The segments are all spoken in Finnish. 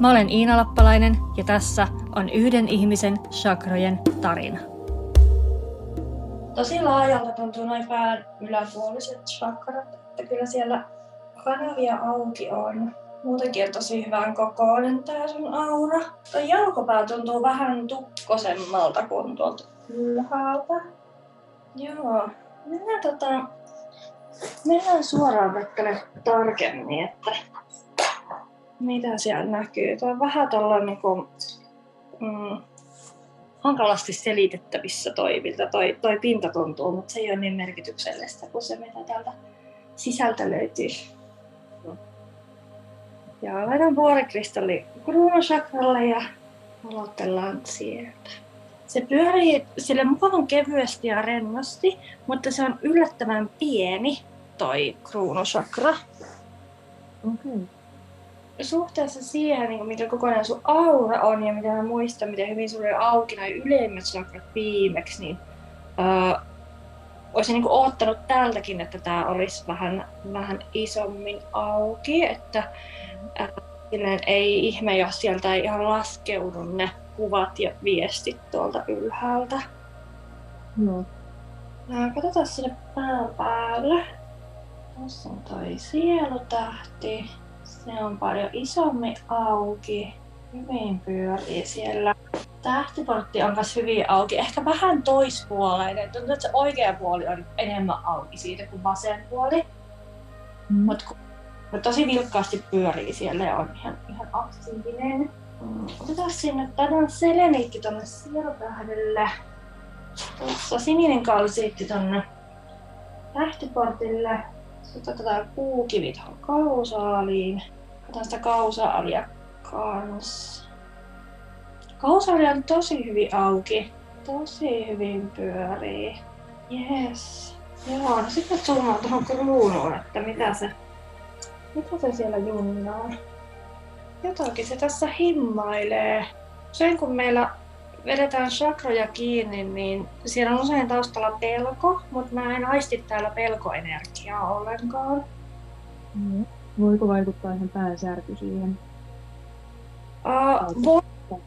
Mä olen Iina Lappalainen ja tässä on yhden ihmisen chakrojen tarina. Tosi laajalta tuntuu noin pään yläpuoliset chakrat, että kyllä siellä kanavia auki on. Muutenkin on tosi hyvän kokoinen tää sun aura. Tuo jalkopää tuntuu vähän tukkosemmalta kuin tuolta ylhäältä. Joo. Mennään, tota, mennään suoraan vaikka tarkemmin, että mitä siellä näkyy. Tuo on vähän tuolla niinku, mm, hankalasti selitettävissä toi, miltä toi, toi pinta tuntuu, mutta se ei ole niin merkityksellistä kuin se, mitä täältä sisältä löytyy. Ja laitan vuorikristalli kruunosakralle ja aloitellaan sieltä. Se pyörii sille mukavan kevyesti ja rennosti, mutta se on yllättävän pieni toi kruunusakra. Okay. Suhteessa siihen, niin mikä kokonainen sun aura on ja mitä mä muistan, miten hyvin sulle auki noin yleimmät sakrat viimeksi, niin öö, olisin niin oottanut tältäkin, että tämä olisi vähän, vähän isommin auki, että äh, ei ihme, jos sieltä ei ihan laskeudu ne kuvat ja viestit tuolta ylhäältä. No. Katsotaan sinne pään päälle. Tuossa on toi sielutähti. Se on paljon isommin auki. Hyvin pyörii siellä. Tähtiportti on myös hyvin auki. Ehkä vähän toispuoleinen. Tuntuu, että se oikea puoli on enemmän auki siitä kuin vasen puoli. Mm. Mutta mut tosi vilkkaasti pyörii siellä ja on ihan, ihan aktiivinen. Otetaan sinne tänään seleniitti tonne sielutähdelle. Tuossa sininen kalsiitti tonne tähtiportille. Sitten otetaan puukivi tuohon kausaaliin. Otetaan sitä kausaalia kans. Kausaali on tosi hyvin auki. Tosi hyvin pyörii. Yes. Joo, no sitten zoomaan tuohon kruunuun, että mitä se, mitä se siellä junnaa. Jotakin se tässä himmailee. Sen kun meillä vedetään chakroja kiinni, niin siellä on usein taustalla pelko, mutta mä en aisti täällä pelkoenergiaa ollenkaan. Mm. Voiko vaikuttaa ihan päänsärky siihen? Uh, voi,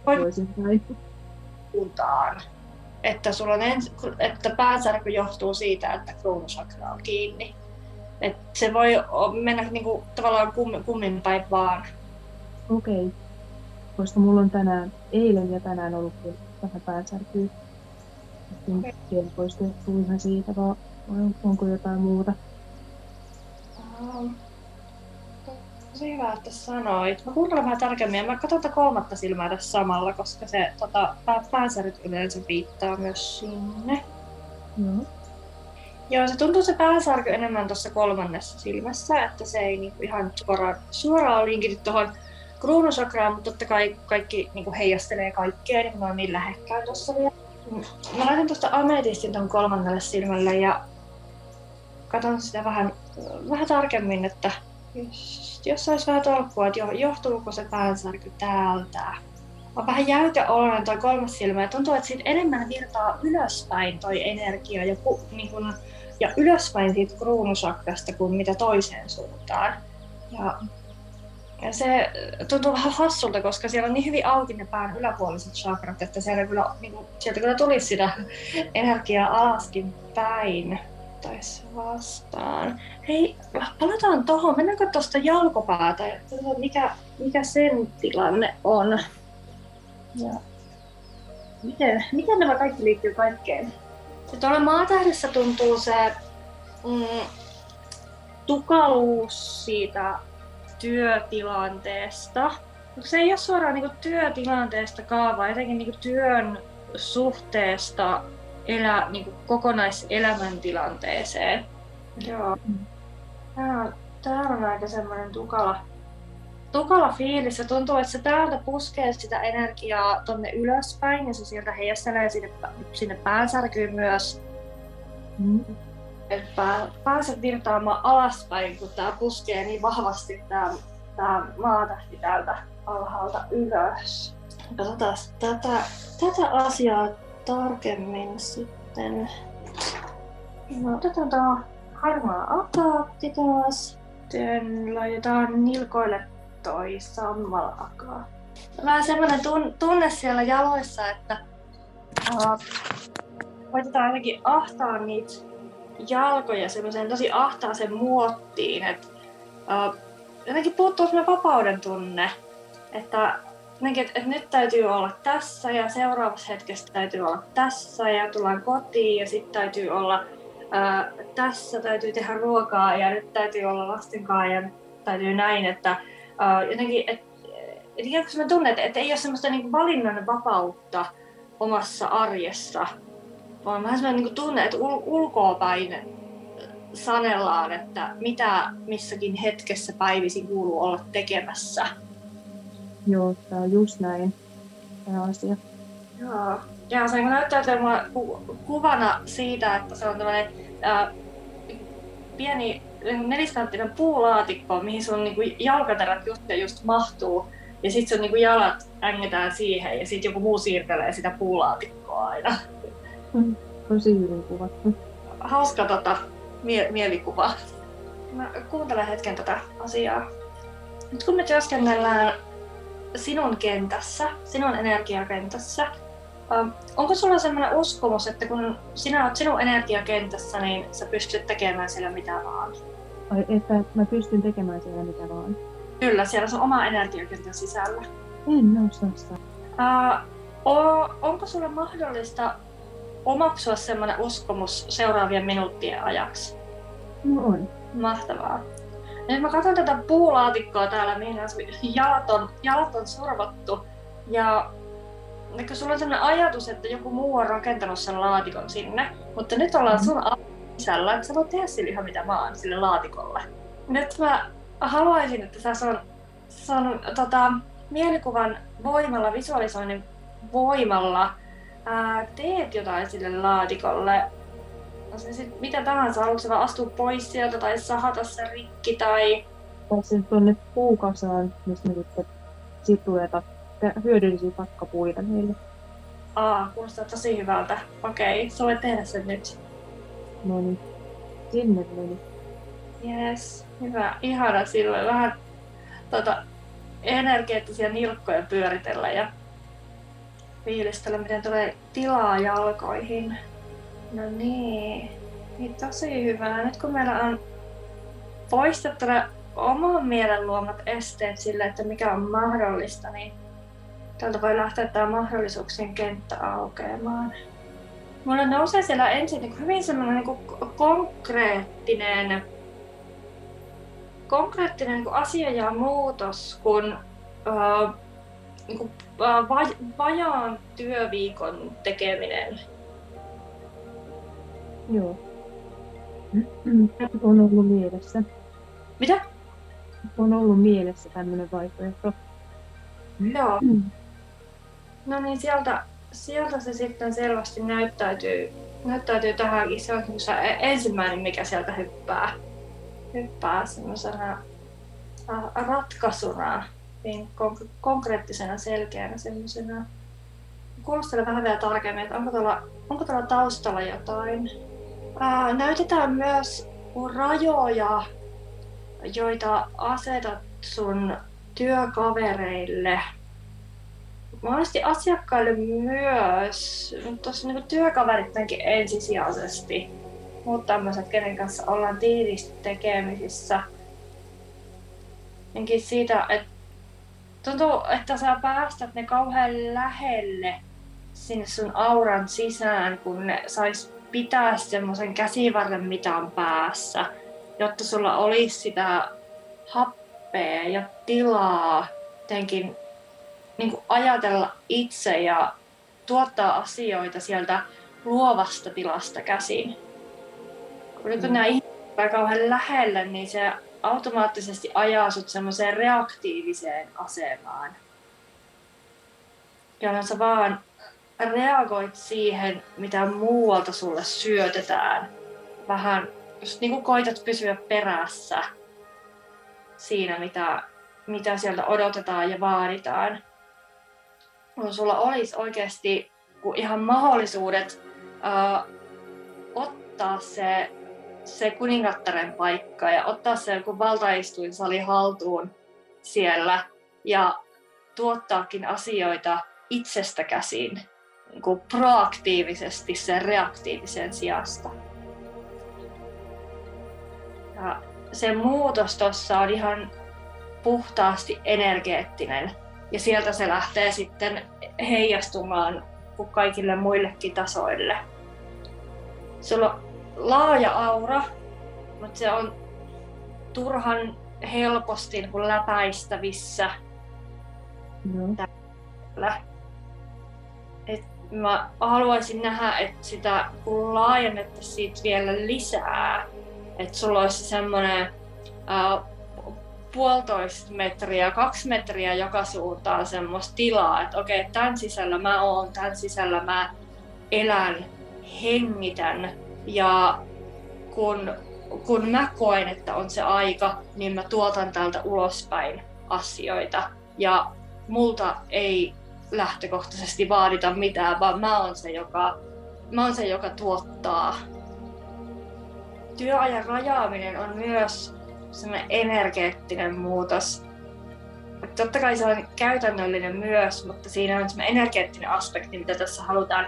voi suuntaan. Että, sulla on ens, että päänsärky johtuu siitä, että kruunusakra on kiinni. Et se voi mennä niinku, tavallaan kum, kummin päin vaan. Okei. Okay. Koska mulla on tänään, eilen ja tänään ollut vähän päänsärkyä. Okay. Siellä voisi ihan siitä, vai onko jotain muuta? Um, tosi hyvä, että sanoit. Mä kuuntelen vähän tarkemmin ja mä katson tätä kolmatta silmää tässä samalla, koska se tota, päänsärkyt yleensä viittaa myös sinne. Joo. Joo, se tuntuu se päänsärky enemmän tuossa kolmannessa silmässä, että se ei niinku ihan suoraan, suoraan linkity tuohon kruunusakraa, mutta totta kai kaikki niin kuin heijastelee kaikkea, niin mä oon niin lähekkäin tuossa vielä. Mä laitan tuosta ametistin tuon kolmannelle silmälle ja katson sitä vähän, vähän tarkemmin, että jos, olisi vähän tolkkua, että johtuuko se päänsärky täältä. On vähän jäykä oloinen toi kolmas silmä ja tuntuu, että siitä enemmän virtaa ylöspäin toi energia ja, niin kun, ja ylöspäin siitä kruunusakrasta kuin mitä toiseen suuntaan. Ja ja se tuntuu vähän hassulta, koska siellä on niin hyvin auki ne pään yläpuoliset chakrat, että siellä kyllä, niin kuin, sieltä kyllä tulisi sitä energiaa alaskin päin taisi vastaan. Hei, palataan tuohon. Mennäänkö tuosta jalkopäätä ja mikä, mikä sen tilanne on. Ja miten, miten nämä kaikki liittyy kaikkeen? Ja tuolla maatähdessä tuntuu se mm, tukaluus siitä työtilanteesta. Se ei ole suoraan niin työtilanteesta kaavaa, jotenkin niin työn suhteesta elä, niin kokonaiselämäntilanteeseen. Joo. Tää on, tää on aika semmoinen tukala, tukala fiilis ja tuntuu, että se täältä puskee sitä energiaa tonne ylöspäin ja se sieltä heijastelee sinne, sinne päänsärkyyn myös. Mm. Että pääset virtaamaan alaspäin, kun tää puskee niin vahvasti tää, tää maatähti täältä alhaalta ylös. Katsotaan tätä, tätä asiaa tarkemmin sitten. No, otetaan tää harmaa akaatti taas. Sitten laitetaan nilkoille toi sammalaka. Vähän semmoinen tunne siellä jaloissa, että uh, ainakin ahtaa niitä jalkoja semmoiseen tosi ahtaaseen muottiin, että uh, jotenkin puuttuu semmoinen vapauden tunne, että, jotenkin, että, että nyt täytyy olla tässä ja seuraavassa hetkessä täytyy olla tässä ja tullaan kotiin ja sitten täytyy olla ää, tässä täytyy tehdä ruokaa ja nyt täytyy olla lasten kanssa ja täytyy näin, että uh, jotenkin, että et ikään kuin tunne, että, että ei ole semmoista niin valinnan vapautta omassa arjessa, vaan vähän semmoinen niin tunne, että ul- ulkoapäin sanellaan, että mitä missäkin hetkessä päivisin kuuluu olla tekemässä. Joo, tämä on just näin, tämä asia. Joo. Ja se näyttäytyy mulle ku- kuvana siitä, että se on tämmöinen ää, pieni neliskanttinen puulaatikko, mihin sun niinku jalkaterät just ja just mahtuu. Ja sit sun niinku jalat ängetään siihen ja sit joku muu siirtelee sitä puulaatikkoa aina. Mm, tosi hyvin kuvattu. Hauska tota, mie- mielikuva. Mä kuuntelen hetken tätä asiaa. Nyt kun me työskennellään sinun kentässä, sinun energiakentässä, Um, onko sulla sellainen uskomus, että kun sinä olet sinun energiakentässä, niin sä pystyt tekemään siellä mitä vaan? Ai, että mä pystyn tekemään siellä mitä vaan? Kyllä, siellä on oma energiakentän sisällä. En sitä. Uh, onko sulla mahdollista omaksua sellainen uskomus seuraavien minuuttien ajaksi? No on. Mahtavaa. Nyt mä katson tätä puulaatikkoa täällä, mihin jalat on, jalat on sorvattu. Ja niin sulla on sellainen ajatus, että joku muu on rakentanut sen laatikon sinne, mutta nyt ollaan mm. sun sisällä, että sä voit tehdä sille ihan mitä vaan sille laatikolle. Nyt mä haluaisin, että sä sun, sun tota, mielikuvan voimalla, visualisoinnin voimalla ää, teet jotain sille laatikolle. Se sit mitä tahansa, haluatko vaan astua pois sieltä tai sahata sen rikki tai... Tai sen tuonne puukasaan, missä me sitten situeta hyödyllisiä takkapuita meille. Aa, kuulostaa tosi hyvältä. Okei, sä voit tehdä sen nyt. No niin, sinne meni. Yes, hyvä. Ihana silloin vähän tota, energeettisia nilkkoja pyöritellä ja fiilistellä, miten tulee tilaa jalkoihin. No niin, niin tosi hyvä. Nyt kun meillä on poistettu oman mielen luomat esteet sille, että mikä on mahdollista, niin Täältä voi lähteä tämä mahdollisuuksien kenttä aukeamaan. Mulle nousee siellä ensin niin hyvin semmoinen niin konkreettinen, konkreettinen niin asia ja muutos, kun uh, niin kuin, va, vajaan työviikon tekeminen. Joo. On ollut mielessä. Mitä? On ollut mielessä tämmöinen vaihtoehto. Joo. Mm. No niin, sieltä, sieltä se sitten selvästi näyttäytyy, näyttäytyy tähänkin. Se on se ensimmäinen, mikä sieltä hyppää, hyppää semmoisena ratkaisuna, niin konkreettisena, selkeänä semmoisena. Kuulostele vähän vielä tarkemmin, että onko tuolla, onko tuolla taustalla jotain. Ää, näytetään myös rajoja, joita asetat sun työkavereille monesti asiakkaille myös, mutta tuossa niin työkaverit ensisijaisesti, muut tämmöiset, kenen kanssa ollaan tiiviisti tekemisissä. Jotenkin siitä, että tuntuu, että sä päästät ne kauhean lähelle sinne sun auran sisään, kun ne sais pitää semmoisen käsivarren mitan päässä, jotta sulla olisi sitä happea ja tilaa jotenkin niin kuin ajatella itse ja tuottaa asioita sieltä luovasta tilasta käsin. Kun mm. nämä ihmiset kauhean lähellä, niin se automaattisesti ajaa sut semmoiseen reaktiiviseen asemaan. Jolloin sä vaan reagoit siihen, mitä muualta sulle syötetään. Vähän just niin kuin koitat pysyä perässä siinä, mitä, mitä sieltä odotetaan ja vaaditaan. Kun sulla olisi oikeasti ihan mahdollisuudet uh, ottaa se, se kuningattaren paikka ja ottaa se joku valtaistuinsali haltuun siellä ja tuottaakin asioita itsestä käsin niin kuin proaktiivisesti sen reaktiivisen sijasta. Ja se muutos tuossa on ihan puhtaasti energeettinen ja sieltä se lähtee sitten heijastumaan kaikille muillekin tasoille. Sulla on laaja aura, mutta se on turhan helposti niin läpäistävissä. No. Mä haluaisin nähdä, että sitä laajennettaisiin siitä vielä lisää, että sulla olisi semmoinen puolitoista metriä, kaksi metriä joka suuntaan semmoista tilaa, että okei, okay, tämän sisällä mä oon, tämän sisällä mä elän, hengitän. Ja kun, kun mä koen, että on se aika, niin mä tuotan täältä ulospäin asioita. Ja multa ei lähtökohtaisesti vaadita mitään, vaan mä oon se, joka, mä oon se, joka tuottaa. Työajan rajaaminen on myös semmoinen energeettinen muutos. Totta kai se on käytännöllinen myös, mutta siinä on semmoinen energeettinen aspekti, mitä tässä halutaan,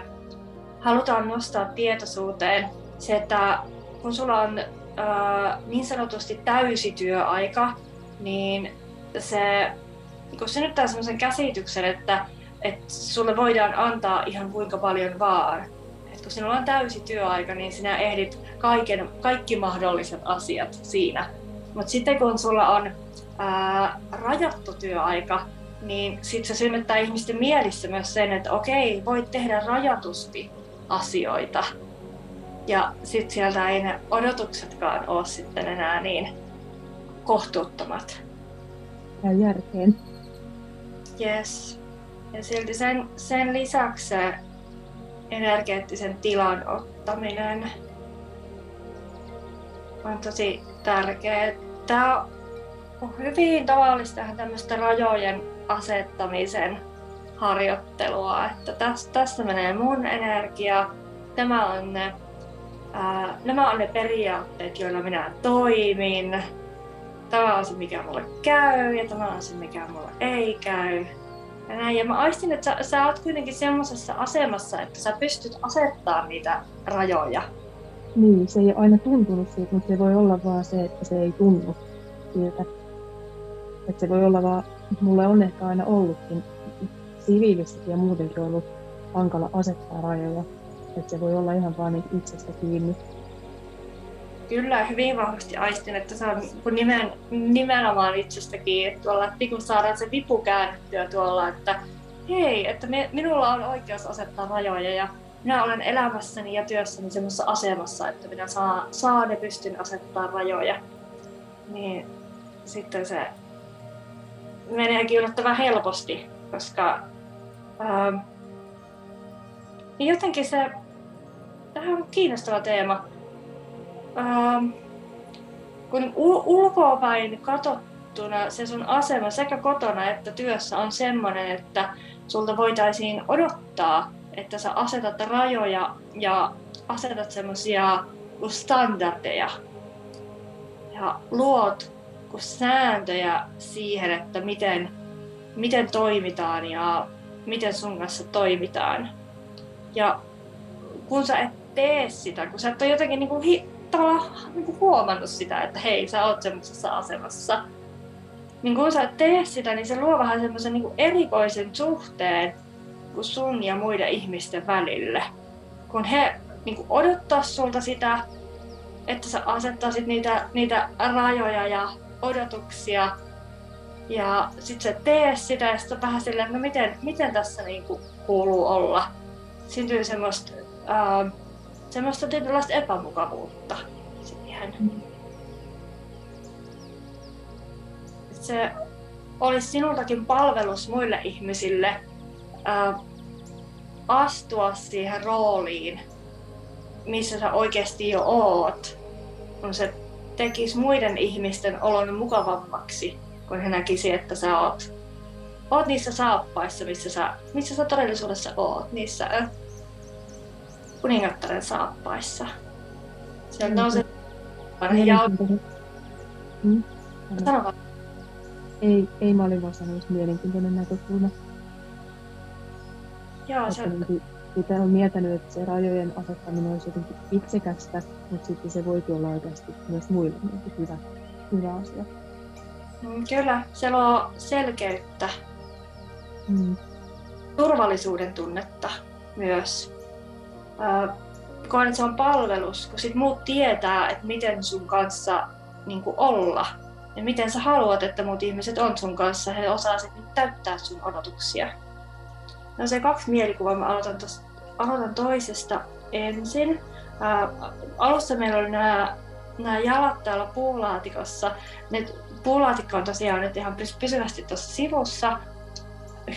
halutaan nostaa tietoisuuteen. Se, että kun sulla on ää, niin sanotusti täysi työaika, niin se kun synnyttää semmoisen käsityksen, että että sulle voidaan antaa ihan kuinka paljon vaan. Et kun sinulla on täysi työaika, niin sinä ehdit kaiken, kaikki mahdolliset asiat siinä. Mutta sitten kun sulla on ää, rajattu työaika, niin sitten se synnyttää ihmisten mielissä myös sen, että okei, voit tehdä rajatusti asioita. Ja sitten sieltä ei ne odotuksetkaan ole sitten enää niin kohtuuttomat. Ja järkeen. Yes. Ja silti sen, sen lisäksi se energeettisen tilan ottaminen on tosi tärkeää. Tämä on hyvin tavallista tämmöistä rajojen asettamisen harjoittelua, että tässä, tässä menee mun energia, tämä on ne, ää, nämä on ne periaatteet, joilla minä toimin, tämä on se, mikä mulle käy ja tämä on se, mikä mulle ei käy. Ja, näin. ja mä aistin, että sä, sä oot kuitenkin semmoisessa asemassa, että sä pystyt asettaa niitä rajoja. Niin, se ei aina tuntunut siitä, mutta se voi olla vaan se, että se ei tunnu siltä. Että se voi olla vaan, mulle on ehkä aina ollutkin siviilissäkin ja muutenkin ollut hankala asettaa rajoja. Että se voi olla ihan vaan niin itsestä kiinni kyllä hyvin vahvasti aistin, että se on nimen, nimenomaan itsestäkin, että tuolla, että kun saadaan se vipu käännettyä tuolla, että hei, että me, minulla on oikeus asettaa rajoja ja minä olen elämässäni ja työssäni semmoisessa asemassa, että minä saa, saan pystyn asettaa rajoja. Niin sitten se meneekin yllättävän helposti, koska ähm, niin jotenkin se, tämä on kiinnostava teema, ähm, kun ulkoapäin katsottuna se sun asema sekä kotona että työssä on semmoinen, että sulta voitaisiin odottaa, että sä asetat rajoja ja asetat semmoisia standardeja ja luot sääntöjä siihen, että miten, miten toimitaan ja miten sun kanssa toimitaan. Ja kun sä et tee sitä, kun sä et ole jotenkin niin kuin tavallaan niin kuin huomannut sitä, että hei, sä oot semmoisessa asemassa. Niin kun sä et tee sitä, niin se luo vähän semmoisen niin erikoisen suhteen kuin sun ja muiden ihmisten välille. Kun he niin kuin odottaa sulta sitä, että sä asettaisit niitä, niitä rajoja ja odotuksia, ja sit sä tee sitä ja sitten vähän silleen, no miten, miten tässä niinku kuuluu olla. Syntyy semmoista ää, semmoista tietynlaista epämukavuutta. Siihen. se olisi sinultakin palvelus muille ihmisille ää, astua siihen rooliin, missä sä oikeasti jo oot, kun se tekisi muiden ihmisten olon mukavammaksi, kun he näkisi, että sä oot, oot niissä saappaissa, missä sä, missä sä todellisuudessa oot, niissä äh, kuningattaren saappaissa. Sieltä mm. on se mm. Ei, ei mä olin vaan sanonut mielenkiintoinen näkökulma. Joo, se on... Sitä on miettinyt, että se rajojen asettaminen olisi jotenkin itsekästä, mutta sitten se voi olla oikeasti myös muille niin hyvä, hyvä asia. Mm, kyllä, se luo selkeyttä, mm. turvallisuuden tunnetta myös. Koen, että se on palvelus, kun sit muut tietää, että miten sun kanssa niin olla ja miten sä haluat, että muut ihmiset on sun kanssa. He osaa sitten täyttää sun odotuksia. No se kaksi mielikuvaa, mä aloitan, tos, aloitan toisesta ensin. Ää, alussa meillä oli nämä, nämä jalat täällä puulaatikossa. Ne, puulaatikko on tosiaan nyt ihan pysyvästi tuossa sivussa.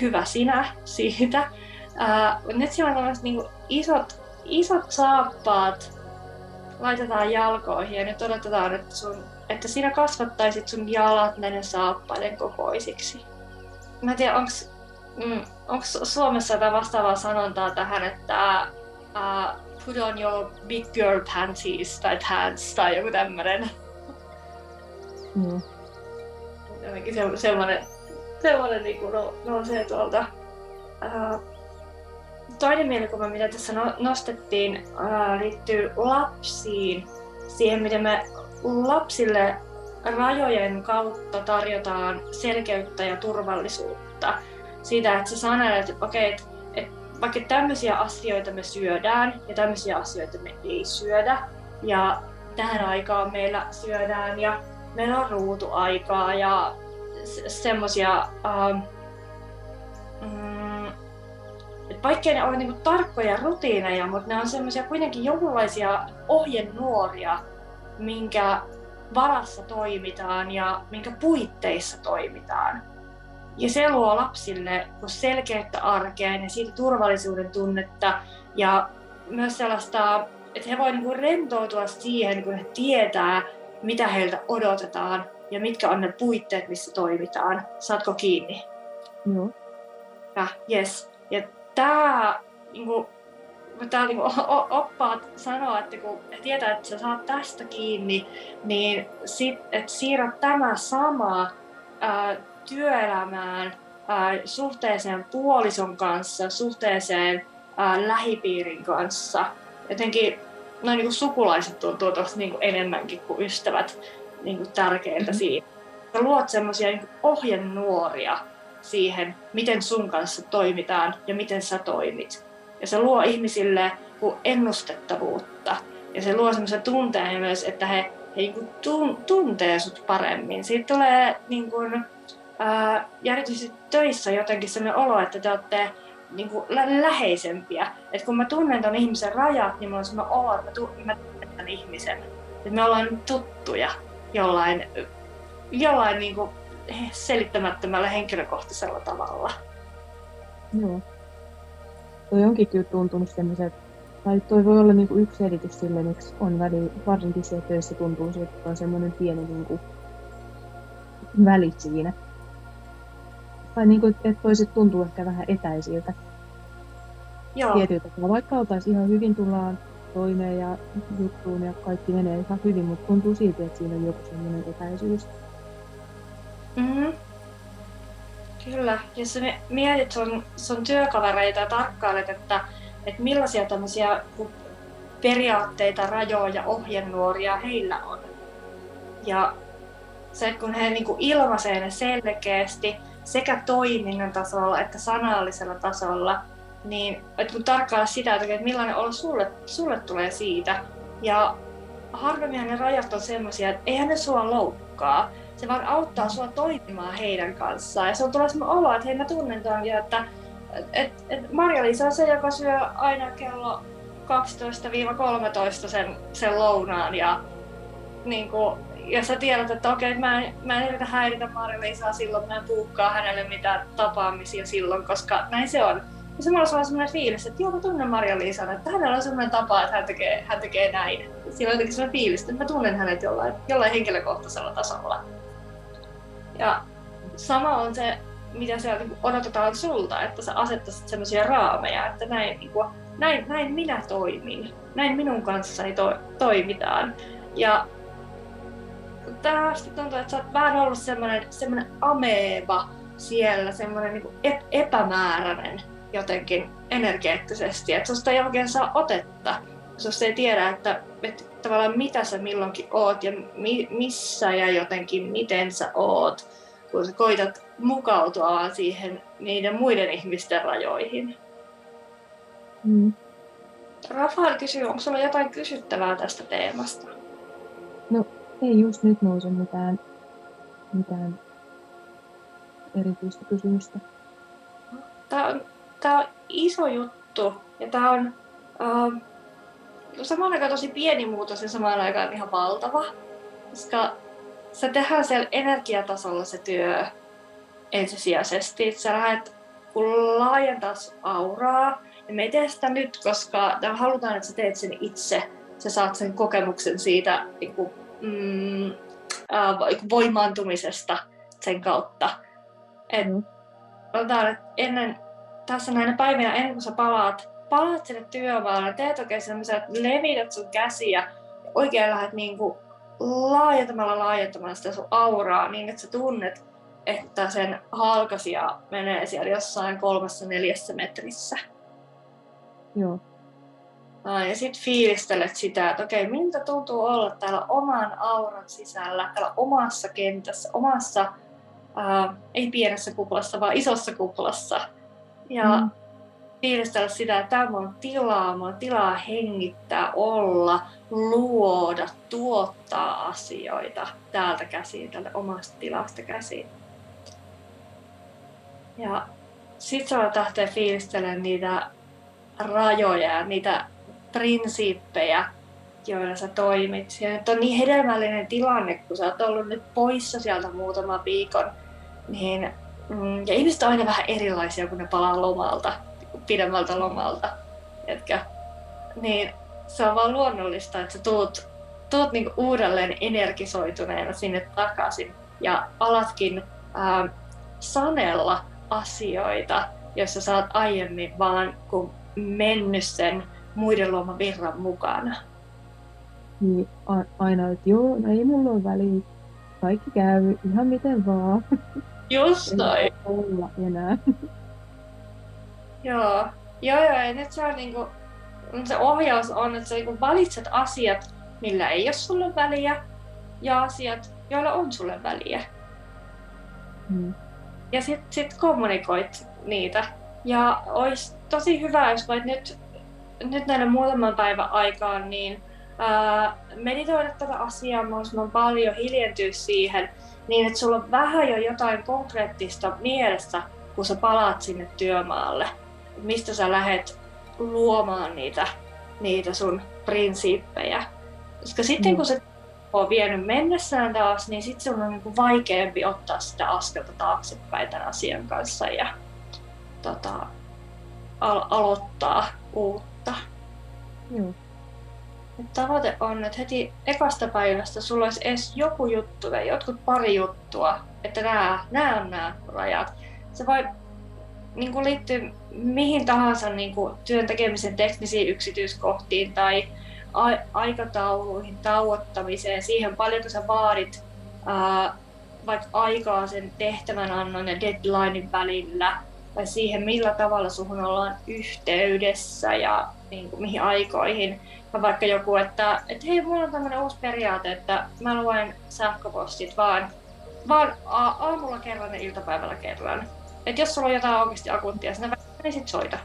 Hyvä sinä siitä. Ää, nyt siellä on tällaiset niin isot, isot saappaat, laitetaan jalkoihin ja nyt odotetaan, että, sun, että sinä kasvattaisit sun jalat näiden saappaiden kokoisiksi. Mä en tiedä, onko mm, onko Suomessa jotain vastaavaa sanontaa tähän, että uh, put on your big girl panties tai pants tai joku tämmöinen? Mm. Jotenkin se, semmoinen, semmoinen niin kuin no, nousee tuolta. Uh, toinen mielikuva, mitä tässä no, nostettiin, uh, liittyy lapsiin. Siihen, miten me lapsille rajojen kautta tarjotaan selkeyttä ja turvallisuutta siitä, että sä sanelet, että okei, että, että vaikka tämmöisiä asioita me syödään ja tämmöisiä asioita me ei syödä ja tähän aikaan meillä syödään ja meillä on ruutuaikaa ja semmoisia, ähm, mm, vaikkei ne ole niinku tarkkoja rutiineja, mutta ne on semmoisia kuitenkin jonkinlaisia ohjenuoria, minkä varassa toimitaan ja minkä puitteissa toimitaan. Ja se luo lapsille selkeyttä arkeen ja siitä turvallisuuden tunnetta ja myös sellaista, että he voivat niin rentoutua siihen, kun he tietää, mitä heiltä odotetaan ja mitkä on ne puitteet, missä toimitaan. Saatko kiinni? Joo. Ja, yes. Ja tämä, niin kuin, tää, niin kuin, oppaat sanoo, että kun tietää, että sä saat tästä kiinni, niin sit, että siirrät tämä sama ää, työelämään, ää, suhteeseen puolison kanssa, suhteeseen ää, lähipiirin kanssa. Jotenkin noin niin kuin sukulaiset tuntuu tuossa niin kuin enemmänkin kuin ystävät niin kuin tärkeintä mm-hmm. siinä. Sä luot semmoisia niin ohjenuoria siihen, miten sun kanssa toimitaan ja miten sä toimit. Ja se luo ihmisille ennustettavuutta. Ja se luo semmoisen tunteen myös, että he, he niin tuntee sut paremmin. Siitä tulee niin kuin, ää, ja erityisesti töissä jotenkin sellainen olo, että te olette niin kuin lä- läheisempiä. Et kun mä tunnen ton ihmisen rajat, niin mulla on sellainen olo, että mä, tu- mä tunnen tämän ihmisen. Et me ollaan tuttuja jollain, jollain niin kuin selittämättömällä henkilökohtaisella tavalla. Joo. Toi onkin kyllä tuntunut semmoiset, tai toi voi olla niinku yksi selitys sille, miksi on väli, varsinkin siellä töissä tuntuu, että on semmoinen pieni niinku väli siinä tai niin kuin, että toiset tuntuu ehkä vähän etäisiltä. Joo. Tietyiltä, vaikka oltaisiin ihan hyvin tullaan toimeen ja juttuun ja kaikki menee ihan hyvin, mutta tuntuu silti, että siinä on joku sellainen etäisyys. Mm-hmm. Kyllä. Jos sä mietit sun, sun työkavereita ja tarkkailet, että, että millaisia tämmöisiä periaatteita, rajoja, ohjenuoria heillä on. Ja se, kun he niin ilmaisee ne selkeästi, sekä toiminnan tasolla että sanallisella tasolla, niin että kun tarkkailla sitä, että millainen olo sulle, sulle tulee siitä. Ja harvemmin ne rajat on semmoisia, että eihän ne sua loukkaa. Se vaan auttaa sua toimimaan heidän kanssaan. Ja se on tullut semmoinen olo, että hei mä tunnen ton että et, et Marja-Liisa on se, joka syö aina kello 12-13 sen, sen lounaan ja niin kuin, ja sä tiedät, että okei, mä en, mä en yritä häiritä Marja-Liisaa silloin, mä en puukkaa hänelle mitään tapaamisia silloin, koska näin se on. Ja samalla sulla on sellainen fiilis, että joo, mä tunnen Marja-Liisan, että hänellä on sellainen tapa, että hän tekee, hän tekee näin. Siinä on jotenkin sellainen fiilis, että mä tunnen hänet jollain, jollain henkilökohtaisella tasolla. Ja sama on se, mitä siellä niinku odotetaan sulta, että sä asettaisit sellaisia raameja, että näin, niin kuin, näin, näin minä toimin, näin minun kanssani to, toimitaan. Ja tähän asti tuntuu, että sä oot vähän ollut semmoinen, semmoinen ameeba siellä, semmoinen niin epämääräinen jotenkin energeettisesti, että susta ei oikein saa otetta. Susta ei tiedä, että, että tavallaan mitä sä milloinkin oot ja mi, missä ja jotenkin miten sä oot, kun sä koitat mukautua siihen niiden muiden ihmisten rajoihin. Mm. Rafael kysyy, onko sulla jotain kysyttävää tästä teemasta? No ei just nyt nouse mitään, mitään erityistä kysymystä. Tämä on, tämä on iso juttu ja tämä on uh, samaan aikaan tosi pieni muutos ja samaan aikaan ihan valtava, koska se tehdään siellä energiatasolla se työ ensisijaisesti. Että sä lähdet kun laajentaa auraa, ja me ei tee sitä nyt, koska halutaan, että sä teet sen itse. Sä saat sen kokemuksen siitä niin kuin, mm, äh, voimaantumisesta sen kautta. Et, mm. otetaan, että ennen, tässä näinä päivinä, ennen kuin sä palaat, palaat sinne työmaalle, teet oikein semmoisen, että levität sun käsiä ja oikein lähdet niin kuin laajentamalla laajentamalla sitä sun auraa niin, että sä tunnet, että sen halkasia menee siellä jossain kolmessa neljässä metrissä. Joo. Ja sitten fiilistelet sitä, että okei, miltä tuntuu olla täällä oman auran sisällä, täällä omassa kentässä, omassa, ää, ei pienessä kuplassa, vaan isossa kuplassa. Ja mm. Fiilistellä sitä, että täällä on tilaa, on tilaa hengittää, olla, luoda, tuottaa asioita täältä käsiin, täältä omasta tilasta käsiin. Ja sitten sä lähtee fiilistelemään niitä rajoja ja niitä prinsiippejä, joilla sä toimit. Ja nyt on niin hedelmällinen tilanne, kun sä oot ollut nyt poissa sieltä muutaman viikon, niin mm, ja ihmiset on aina vähän erilaisia, kun ne palaa lomalta, pidemmältä lomalta. Etkä, niin se on vaan luonnollista, että sä tuut, tuut niinku uudelleen energisoituneena sinne takaisin ja alatkin ää, sanella asioita, joissa sä oot aiemmin vaan kun mennyt sen muiden luoman virran mukana. Niin, a- aina, että joo, no ei mulla ole väliä. Kaikki käy ihan miten vaan. Just noin. olla enää. joo. Joo, joo, ja nyt se on niinku, se ohjaus on, että sä niinku valitset asiat, millä ei ole sulle väliä, ja asiat, joilla on sulle väliä. Hmm. Ja sitten sit kommunikoit niitä. Ja olisi tosi hyvä, jos voit nyt nyt näinä muutaman päivän aikaan niin ää, meditoida tätä asiaa mahdollisimman paljon, hiljentyä siihen, niin että sulla on vähän jo jotain konkreettista mielessä, kun sä palaat sinne työmaalle. Mistä sä lähdet luomaan niitä, niitä sun prinsiippejä. Koska sitten mm. kun se on vienyt mennessään taas, niin sitten sun on niin vaikeampi ottaa sitä askelta taaksepäin tämän asian kanssa ja tota, al- aloittaa uutta kautta. Joo. tavoite on, että heti ekasta päivästä sulla olisi edes joku juttu tai jotkut pari juttua, että nämä, nämä on nämä rajat. Se voi niin kuin liittyä mihin tahansa niin kuin työn tekemisen teknisiin yksityiskohtiin tai a- aikatauluihin, tauottamiseen, siihen paljonko sä vaadit ää, vaikka aikaa sen tehtävänannon ja deadlinein välillä, tai siihen, millä tavalla suhun ollaan yhteydessä ja niin kuin, mihin aikoihin. Ja vaikka joku, että, että hei, mulla on tämmöinen uusi periaate, että mä luen sähköpostit vaan, vaan a- aamulla kerran ja iltapäivällä kerran. Että jos sulla on jotain oikeasti akuuttia sinä niin sit soita.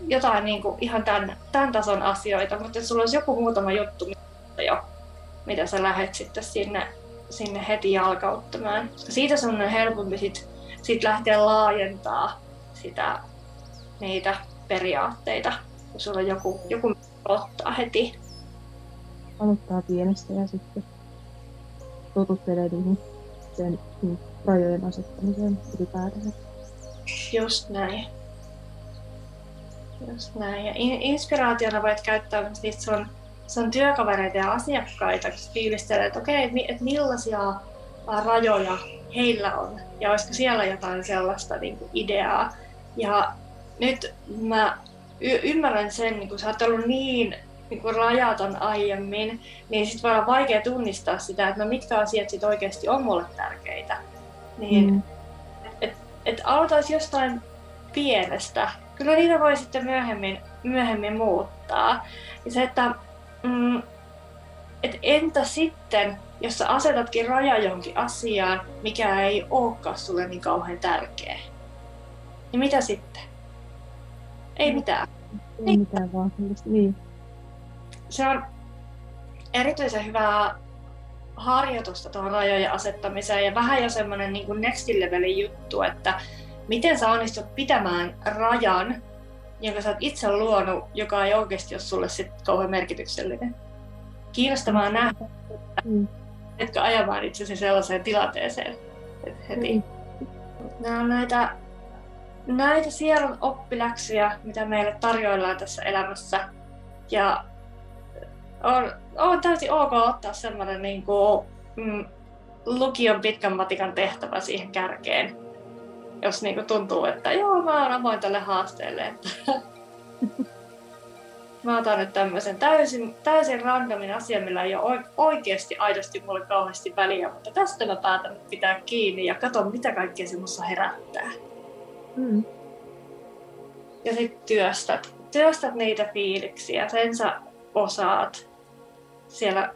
Jotain niin kuin, ihan tämän, tämän tason asioita, mutta jos sulla olisi joku muutama juttu jo, mitä sä lähet sitten sinne, sinne heti jalkauttamaan. Siitä sun on helpompi sit sitten lähteä laajentaa sitä, niitä periaatteita, kun sulla on joku, joku ottaa heti. Aloittaa pienestä ja sitten totuttelee niihin sen niin, rajojen asettamiseen ylipäätään. Just näin. Just näin. Ja inspiraationa voit käyttää niistä sun, sun työkavereita ja asiakkaita, kun fiilistelee, että okei, okay, että millaisia rajoja heillä on ja olisiko siellä jotain sellaista niin kuin ideaa. Ja nyt mä y- ymmärrän sen, niin kun sä oot ollut niin, niin kuin rajaton aiemmin, niin sit voi olla vaikea tunnistaa sitä, että no mitkä asiat sit oikeasti on mulle tärkeitä. Niin, mm. että et, et aloitaisi jostain pienestä. Kyllä niitä voi sitten myöhemmin, myöhemmin muuttaa. Ja se, että mm, et entä sitten, jos sä asetatkin raja jonkin asiaan, mikä ei olekaan sulle niin kauhean tärkeä, niin mitä sitten? Ei mitään. Ei mitään vaan niin. Se on erityisen hyvää harjoitusta tuohon rajojen asettamiseen ja vähän jo semmoinen niin next levelin juttu, että miten sä onnistut pitämään rajan, jonka sä oot itse luonut, joka ei oikeasti ole sulle sit kauhean merkityksellinen. Kiinnostavaa nähdä, mm. etkö ajamaan itsesi sellaiseen tilanteeseen heti. Mm. Nämä on näitä, näitä sielun oppiläksyjä, mitä meille tarjoillaan tässä elämässä. Ja on, on täysin ok ottaa sellainen niin kuin, mm, lukion pitkän matikan tehtävä siihen kärkeen, jos niin kuin tuntuu, että joo, mä oon avoin tälle haasteelle. Että mä otan nyt tämmöisen täysin, täysin randomin asian, millä ei ole oikeasti aidosti mulle kauheasti väliä, mutta tästä mä päätän pitää kiinni ja katson, mitä kaikkea se musta herättää. Mm. Ja sitten työstät, työstät niitä fiiliksiä, sen sä osaat siellä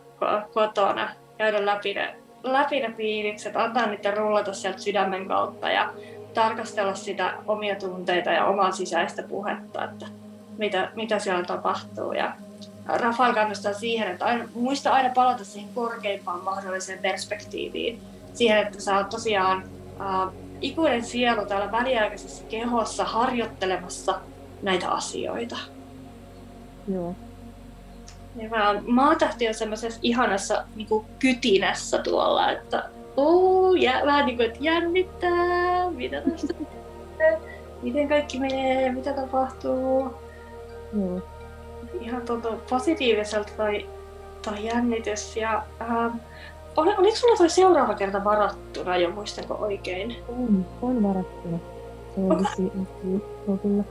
kotona käydä läpi ne, läpi ne fiilikset, antaa niitä rullata sieltä sydämen kautta ja tarkastella sitä omia tunteita ja omaa sisäistä puhetta, että mitä, mitä siellä tapahtuu. Ja Rafael kannustaa siihen, että aina, muista aina palata siihen korkeimpaan mahdolliseen perspektiiviin. Siihen, että sä oot tosiaan äh, ikuinen sielu täällä väliaikaisessa kehossa harjoittelemassa näitä asioita. Joo. Ja mä, maatähti on semmoisessa ihanassa niin kuin kytinässä tuolla, että uu, jä, vähän niin kuin, että jännittää, mitä tästä miten kaikki menee, mitä tapahtuu. Mm. Ihan tuntuu positiiviselta toi, toi jännitys. Ja, ähm, oli, oliko sulla toi seuraava kerta varattuna jo, muistanko oikein? On, on varattuna. Se on okay. kyllä.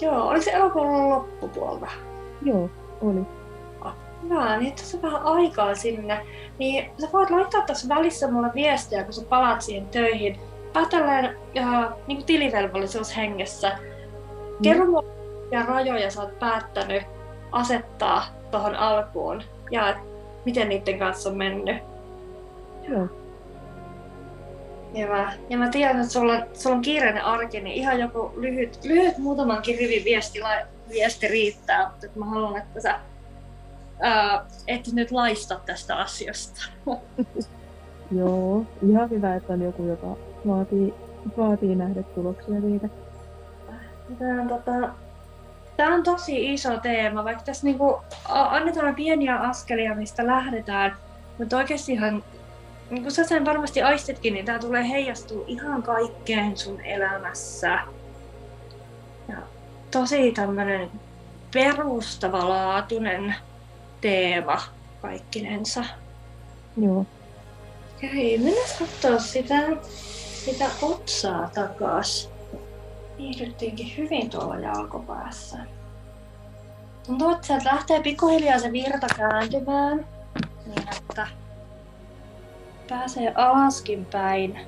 Joo, oliko se elokuun loppupuolta? Joo, oli. Hyvä, niin tässä on vähän aikaa sinne. Niin sä voit laittaa tässä välissä mulle viestiä, kun sä palaat siihen töihin. Päätellään äh, niin tilivelvollisuushengessä. Kerro mm. mulle, mitä rajoja sä oot päättänyt asettaa tuohon alkuun ja miten niiden kanssa on mennyt. Joo. Hyvä. Ja mä tiedän, että sulla, sulla on kiireinen arki, niin ihan joku lyhyt, lyhyt muutamankin rivin viesti, viesti riittää, mutta mä haluan, että sä ää, et nyt laista tästä asiasta. Joo, ihan hyvä, että on joku, joka vaatii, vaatii nähdä tuloksia siitä. Tämä on, tota, tämä on tosi iso teema, vaikka tässä niinku annetaan pieniä askelia, mistä lähdetään, mutta oikeastihan, niin kuin sä sen varmasti aistitkin, niin tämä tulee heijastua ihan kaikkeen sun elämässä. Tosi tämmöinen perustavalaatuinen teema kaikkinensa. Joo. Okei, mennään katsoa sitä, sitä otsaa takas. Viihdyttiinkin hyvin tuolla jalkopäässä. Tuntuu, että sieltä lähtee pikkuhiljaa se virta kääntymään, niin että pääsee alaskin päin.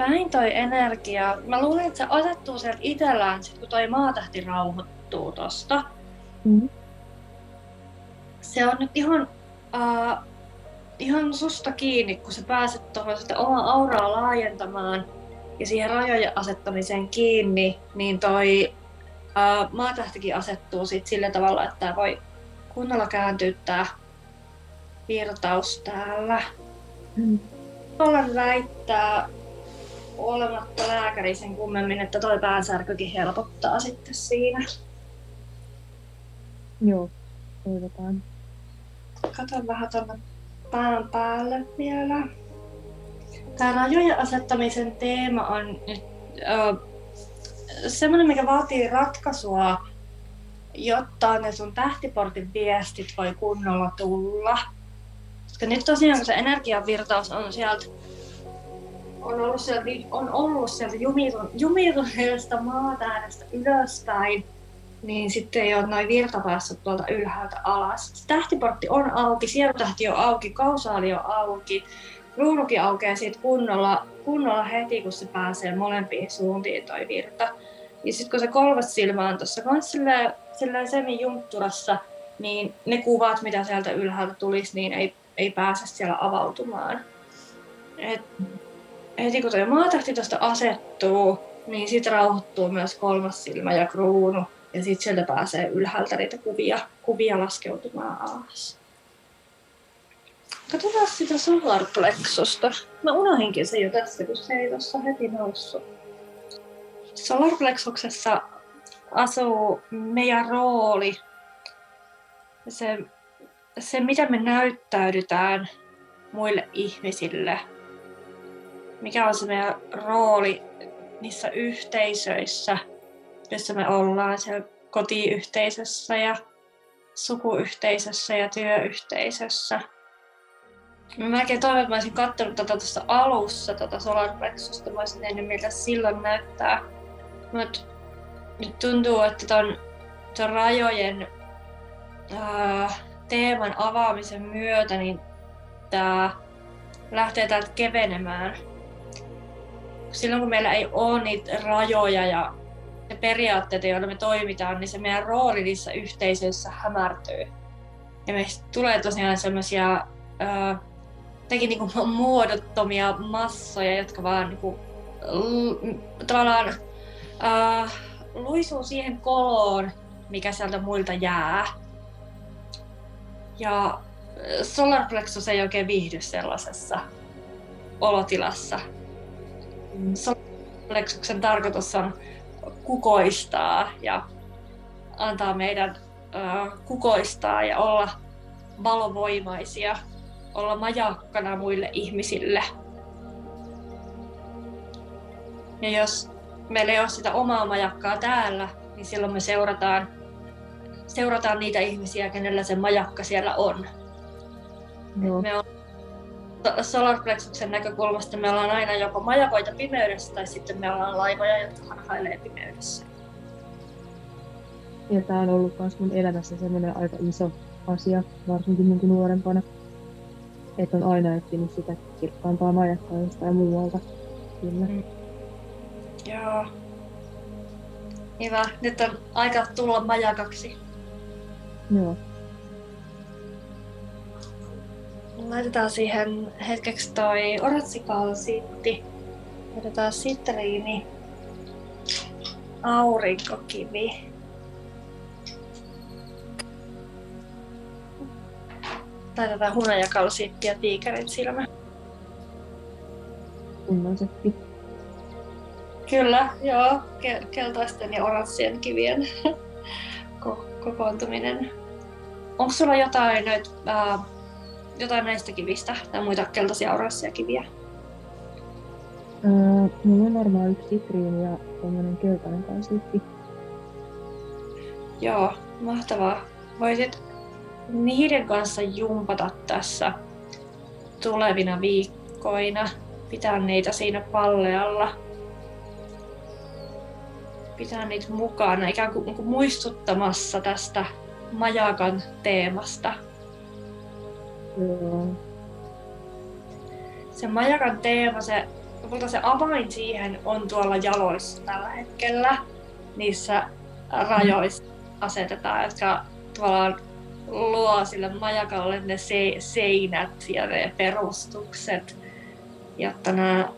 Päin toi energia. Mä luulen, että se asettuu sieltä itsellään, sit kun toi maatähti rauhoittuu tosta. Mm-hmm se on nyt ihan, uh, ihan susta kiinni, kun sä pääset tuohon sitä omaa auraa laajentamaan ja siihen rajojen asettamiseen kiinni, niin toi uh, maatähtikin asettuu sit sillä tavalla, että tää voi kunnolla kääntyä tää virtaus täällä. Mm. Olla väittää olematta lääkäri sen kummemmin, että toi päänsärkykin helpottaa sitten siinä. Joo, toivotaan. Katon vähän tuonne pään päälle vielä. Tämä rajojen asettamisen teema on nyt äh, semmoinen, mikä vaatii ratkaisua, jotta ne sun tähtiportin viestit voi kunnolla tulla. Koska nyt tosiaan kun se energiavirtaus on sieltä on ollut sieltä, on ollut sieltä jumituneesta maatäänestä ylöspäin, niin sitten ei ole noin virta päässyt tuolta ylhäältä alas. Tähtiportti on auki, sielutähti on auki, kausaali on auki, ruunukin aukeaa siitä kunnolla, kunnolla heti, kun se pääsee molempiin suuntiin toi virta. Ja sitten kun se kolmas silmä on tuossa silleen semi-juntturassa, niin ne kuvat, mitä sieltä ylhäältä tulisi, niin ei, ei pääse siellä avautumaan. Et heti kun tuo maatähti tuosta asettuu, niin sitten rauhoittuu myös kolmas silmä ja kruunu. Ja sitten sieltä pääsee ylhäältä niitä kuvia, kuvia laskeutumaan alas. Katsotaan sitä solarplexusta. Mä unohinkin se jo tässä, kun se ei tuossa heti noussut. Solarplexuksessa asuu meidän rooli. Se, se, mitä me näyttäydytään muille ihmisille. Mikä on se meidän rooli niissä yhteisöissä, jossa me ollaan siellä kotiyhteisössä ja sukuyhteisössä ja työyhteisössä. Mä melkein toivon, että mä olisin katsonut tätä tuossa alussa, tätä solarplexusta. Mä olisin tehnyt, miltä silloin näyttää. Mutta nyt tuntuu, että ton, ton rajojen ää, teeman avaamisen myötä, niin tää lähtee täältä kevenemään. Silloin kun meillä ei ole niitä rajoja ja ne periaatteet, joilla me toimitaan, niin se meidän rooli niissä yhteisöissä hämärtyy. Ja meistä tulee tosiaan semmoisia jotenkin niinku muodottomia massoja, jotka vaan niinku, tavallaan uh, luisuu siihen koloon, mikä sieltä muilta jää. Ja solar plexus ei oikein viihdy sellaisessa olotilassa. Solar plexuksen tarkoitus on kukoistaa ja antaa meidän kukoistaa ja olla valovoimaisia olla majakkana muille ihmisille. Ja jos meillä ei ole sitä omaa majakkaa täällä, niin silloin me seurataan, seurataan niitä ihmisiä, kenellä se majakka siellä on. No. Me on solarplexuksen näkökulmasta me ollaan aina joko majakoita pimeydessä tai sitten me ollaan laivoja, jotka harhailee pimeydessä. Ja tämä on ollut myös mun elämässä semmoinen aika iso asia, varsinkin niin nuorempana että on aina etsinyt sitä kirkkaampaa majakkaa jostain muualta. Kyllä. Mm. Joo. Hyvä. Nyt on aika tulla majakaksi. Joo. Laitetaan siihen hetkeksi toi oratsikalsiitti. Laitetaan sitriini. Aurinkokivi. Tai tätä hunajakalsiitti ja tiikerin silmä. Punnaisetti. Kyllä, joo. Ke- keltaisten ja oranssien kivien ko- kokoontuminen. Onko sulla jotain, noit, äh, jotain näistä kivistä tai muita keltaisia oranssia kiviä? Äh, mulla on varmaan yksi sitriini ja tämmöinen keltainen kalsiitti. Joo, mahtavaa. Voisit niiden kanssa jumpata tässä tulevina viikkoina. Pitää niitä siinä pallealla. Pitää niitä mukana, ikään kuin, kuin muistuttamassa tästä majakan teemasta. Se majakan teema, se, se avain siihen on tuolla jaloissa tällä hetkellä. Niissä rajoissa asetetaan, jotka tavallaan luo sille majakalle ne se, seinät ja ne perustukset, jotta nämä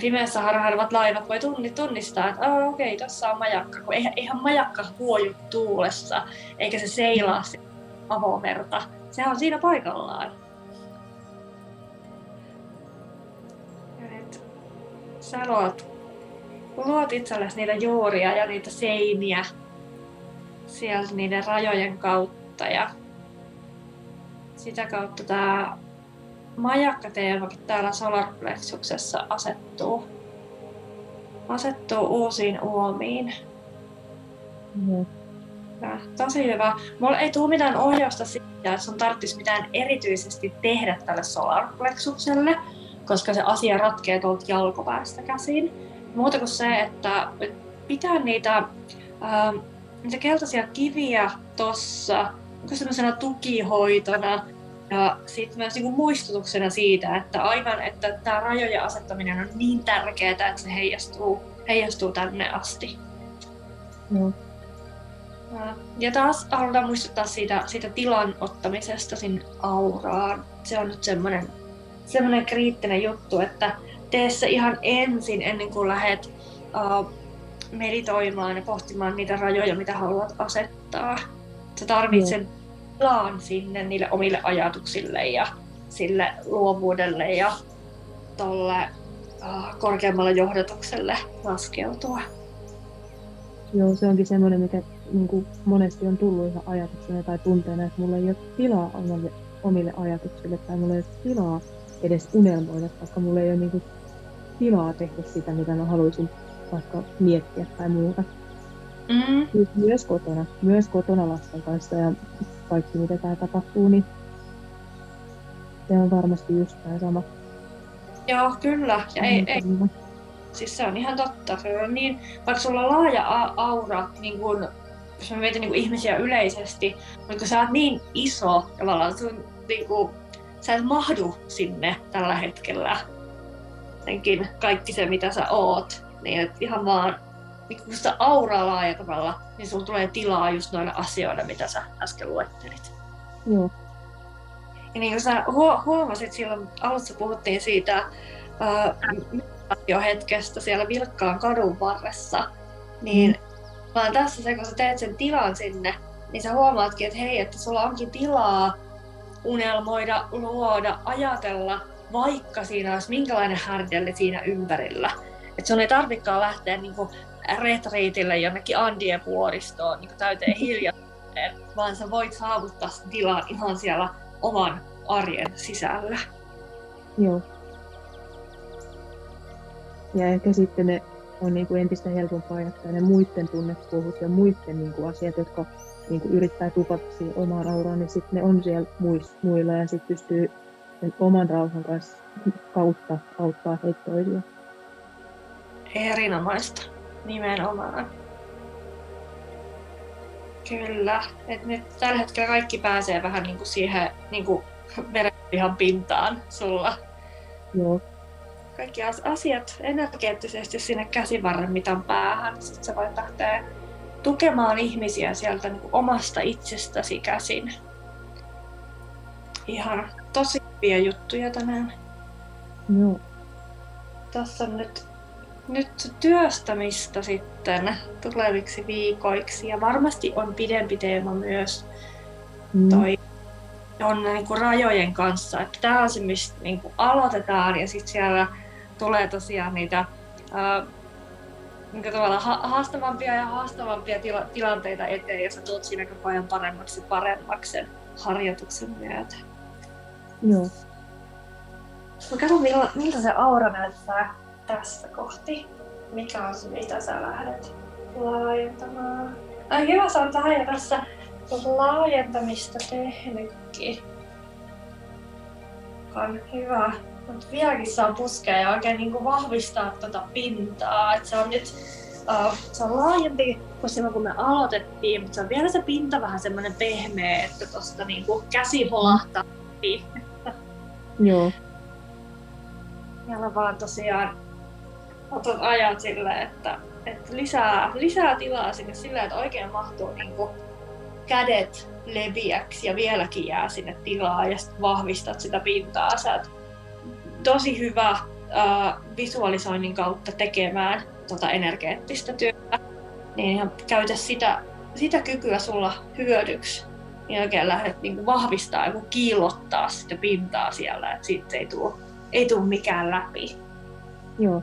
pimeässä harhailevat laivat voi tunnistaa, että oh, okei, okay, tuossa on majakka, kun eihän, eihän majakka huoju tuulessa, eikä se seilaa avomerta. Sehän on siinä paikallaan. Ja nyt sä luot, luot itsellesi niitä juuria ja niitä seiniä sieltä niiden rajojen kautta ja sitä kautta tämä majakkateemakin täällä solarplexuksessa asettuu, asettuu uusiin uomiin. Ja, tosi hyvä. Mulla ei tule mitään ohjausta siitä, että sun tarvitsisi mitään erityisesti tehdä tälle solarplexukselle, koska se asia ratkeaa tuolta jalkoväästä käsin. Muuta kuin se, että pitää niitä, ää, niitä keltaisia kiviä tuossa semmoisena tukihoitona ja sitten myös niin muistutuksena siitä, että aivan, että tämä rajojen asettaminen on niin tärkeää, että se heijastuu, heijastuu tänne asti. Joo. Ja taas halutaan muistuttaa siitä, siitä tilan ottamisesta sinne auraan. Se on nyt semmoinen, semmoinen kriittinen juttu, että tee se ihan ensin, ennen kuin lähdet uh, meditoimaan ja pohtimaan niitä rajoja, mitä haluat asettaa. Sä tarvitset sen tilaan sinne niille omille ajatuksille ja sille luovuudelle ja tolle uh, korkeammalle johdatukselle laskeutua. Joo, se onkin semmoinen, mikä niin kuin monesti on tullut ihan ajatuksena tai tunteena, että mulla ei ole tilaa omille, omille ajatuksille tai mulla ei ole tilaa edes unelmoida, koska mulla ei ole niin kuin, tilaa tehdä sitä, mitä mä haluaisin vaikka miettiä tai muuta. Mm. Myös kotona, myös kotona lasten kanssa ja kaikki mitä täällä tapahtuu, niin se on varmasti just tämä sama. Joo, kyllä. Ja ei, ei, siis se on ihan totta. Se on niin, vaikka sulla on laaja aura, niin kun, jos mä mietin niin kun ihmisiä yleisesti, mutta kun sä oot niin iso, tavallaan sun, niin kun, sä et mahdu sinne tällä hetkellä. Jotenkin kaikki se, mitä sä oot, niin et ihan vaan niin kun sitä auraa laaja tavalla, niin sulla tulee tilaa just noille asioille, mitä sä äsken luettelit. Joo. Ja niin kuin sä huomasit silloin, alussa puhuttiin siitä uh, hetkestä siellä vilkkaan kadun varressa, niin mm. Vaan tässä se, kun sä teet sen tilan sinne, niin sä huomaatkin, että hei, että sulla onkin tilaa unelmoida, luoda, ajatella, vaikka siinä olisi minkälainen härdelli siinä ympärillä. Että sun ei tarvikaan lähteä niinku retriitille jonnekin Andien vuoristoon niin täyteen hiljaisuuteen, vaan sä voit saavuttaa sen tilan ihan siellä oman arjen sisällä. Joo. Ja ehkä sitten ne on niin kuin entistä helpompaa jättää ne muiden tunnekuohut ja muiden niin kuin asiat, jotka niin kuin yrittää tupata siihen omaan auraan, niin sitten ne on siellä muilla ja sitten pystyy sen oman rauhan kanssa kautta auttaa heitä toisia. Erinomaista. Nimenomaan. Kyllä. Et nyt tällä hetkellä kaikki pääsee vähän niin kuin siihen niin kuin verenpihan pintaan sulla. Joo. Kaikki asiat energeettisesti sinne käsivarren mitan päähän. Sitten sä voit lähteä tukemaan ihmisiä sieltä niin omasta itsestäsi käsin. Ihan tosi hyviä juttuja tänään. Joo. Tässä on nyt nyt työstämistä sitten tuleviksi viikoiksi. Ja varmasti on pidempi teema myös mm. toi on niin kuin rajojen kanssa. Että tämä on se, mistä niin kuin aloitetaan ja sitten siellä tulee tosiaan niitä ää, niin tavalla ha- haastavampia ja haastavampia tila- tilanteita eteen ja sä tulet siinä koko ajan paremmaksi paremmaksi sen harjoituksen myötä. Joo. Mä katson, miltä se aura näyttää tästä kohti. Mikä on se, mitä sä lähdet laajentamaan? Ai hyvä, sä oot vähän jo tässä laajentamista tehnytkin. On hyvä. Mutta vieläkin saa puskea ja oikein niin kuin vahvistaa tuota pintaa. Et se on nyt uh, se on laajempi kuin silloin kun me aloitettiin, mutta se on vielä se pinta vähän semmoinen pehmeä, että tuosta niin käsi holahtaa. Joo. Ja vaan tosiaan otat ajat silleen, että, että lisää, lisää tilaa sinne sillä, että oikein mahtuu niin kuin kädet leviäksi ja vieläkin jää sinne tilaa ja sitten vahvistat sitä pintaa. Sä tosi hyvä äh, visualisoinnin kautta tekemään tota energeettistä työtä, niin ihan käytä sitä, sitä kykyä sulla hyödyksi. Niin oikein lähdet niin vahvistaa ja kiillottaa sitä pintaa siellä, että siitä ei tule ei tule mikään läpi. Joo,